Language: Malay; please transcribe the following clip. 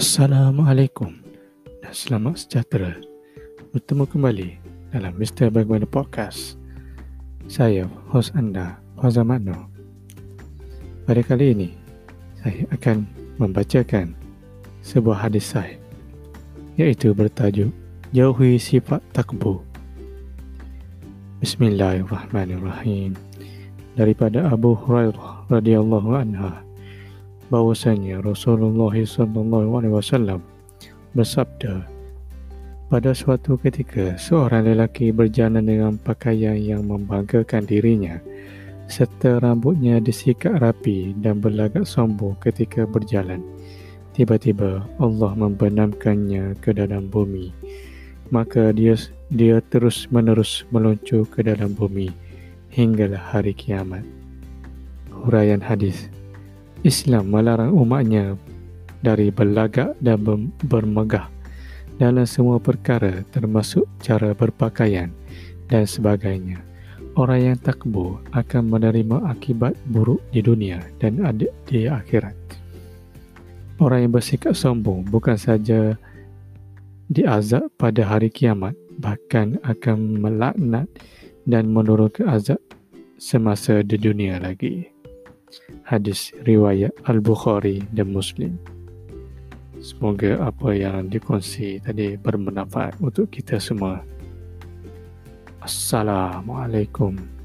Assalamualaikum dan selamat sejahtera bertemu kembali dalam Mr. Bagaimana Podcast. Saya, hos anda, Fazal Makno. Pada kali ini, saya akan membacakan sebuah hadis sahih iaitu bertajuk Jauhi Sifat Takbur. Bismillahirrahmanirrahim. Daripada Abu Hurairah radhiyallahu anha bahwasanya Rasulullah wasallam bersabda pada suatu ketika seorang lelaki berjalan dengan pakaian yang membanggakan dirinya serta rambutnya disikat rapi dan berlagak sombong ketika berjalan. Tiba-tiba Allah membenamkannya ke dalam bumi. Maka dia dia terus menerus meluncur ke dalam bumi hinggalah hari kiamat. Huraian hadis Islam melarang umatnya dari berlagak dan bermegah dalam semua perkara termasuk cara berpakaian dan sebagainya. Orang yang takbur akan menerima akibat buruk di dunia dan di akhirat. Orang yang bersikap sombong bukan saja diazab pada hari kiamat, bahkan akan melaknat dan menurunkan azab semasa di dunia lagi hadis riwayat Al-Bukhari dan Muslim. Semoga apa yang dikongsi tadi bermanfaat untuk kita semua. Assalamualaikum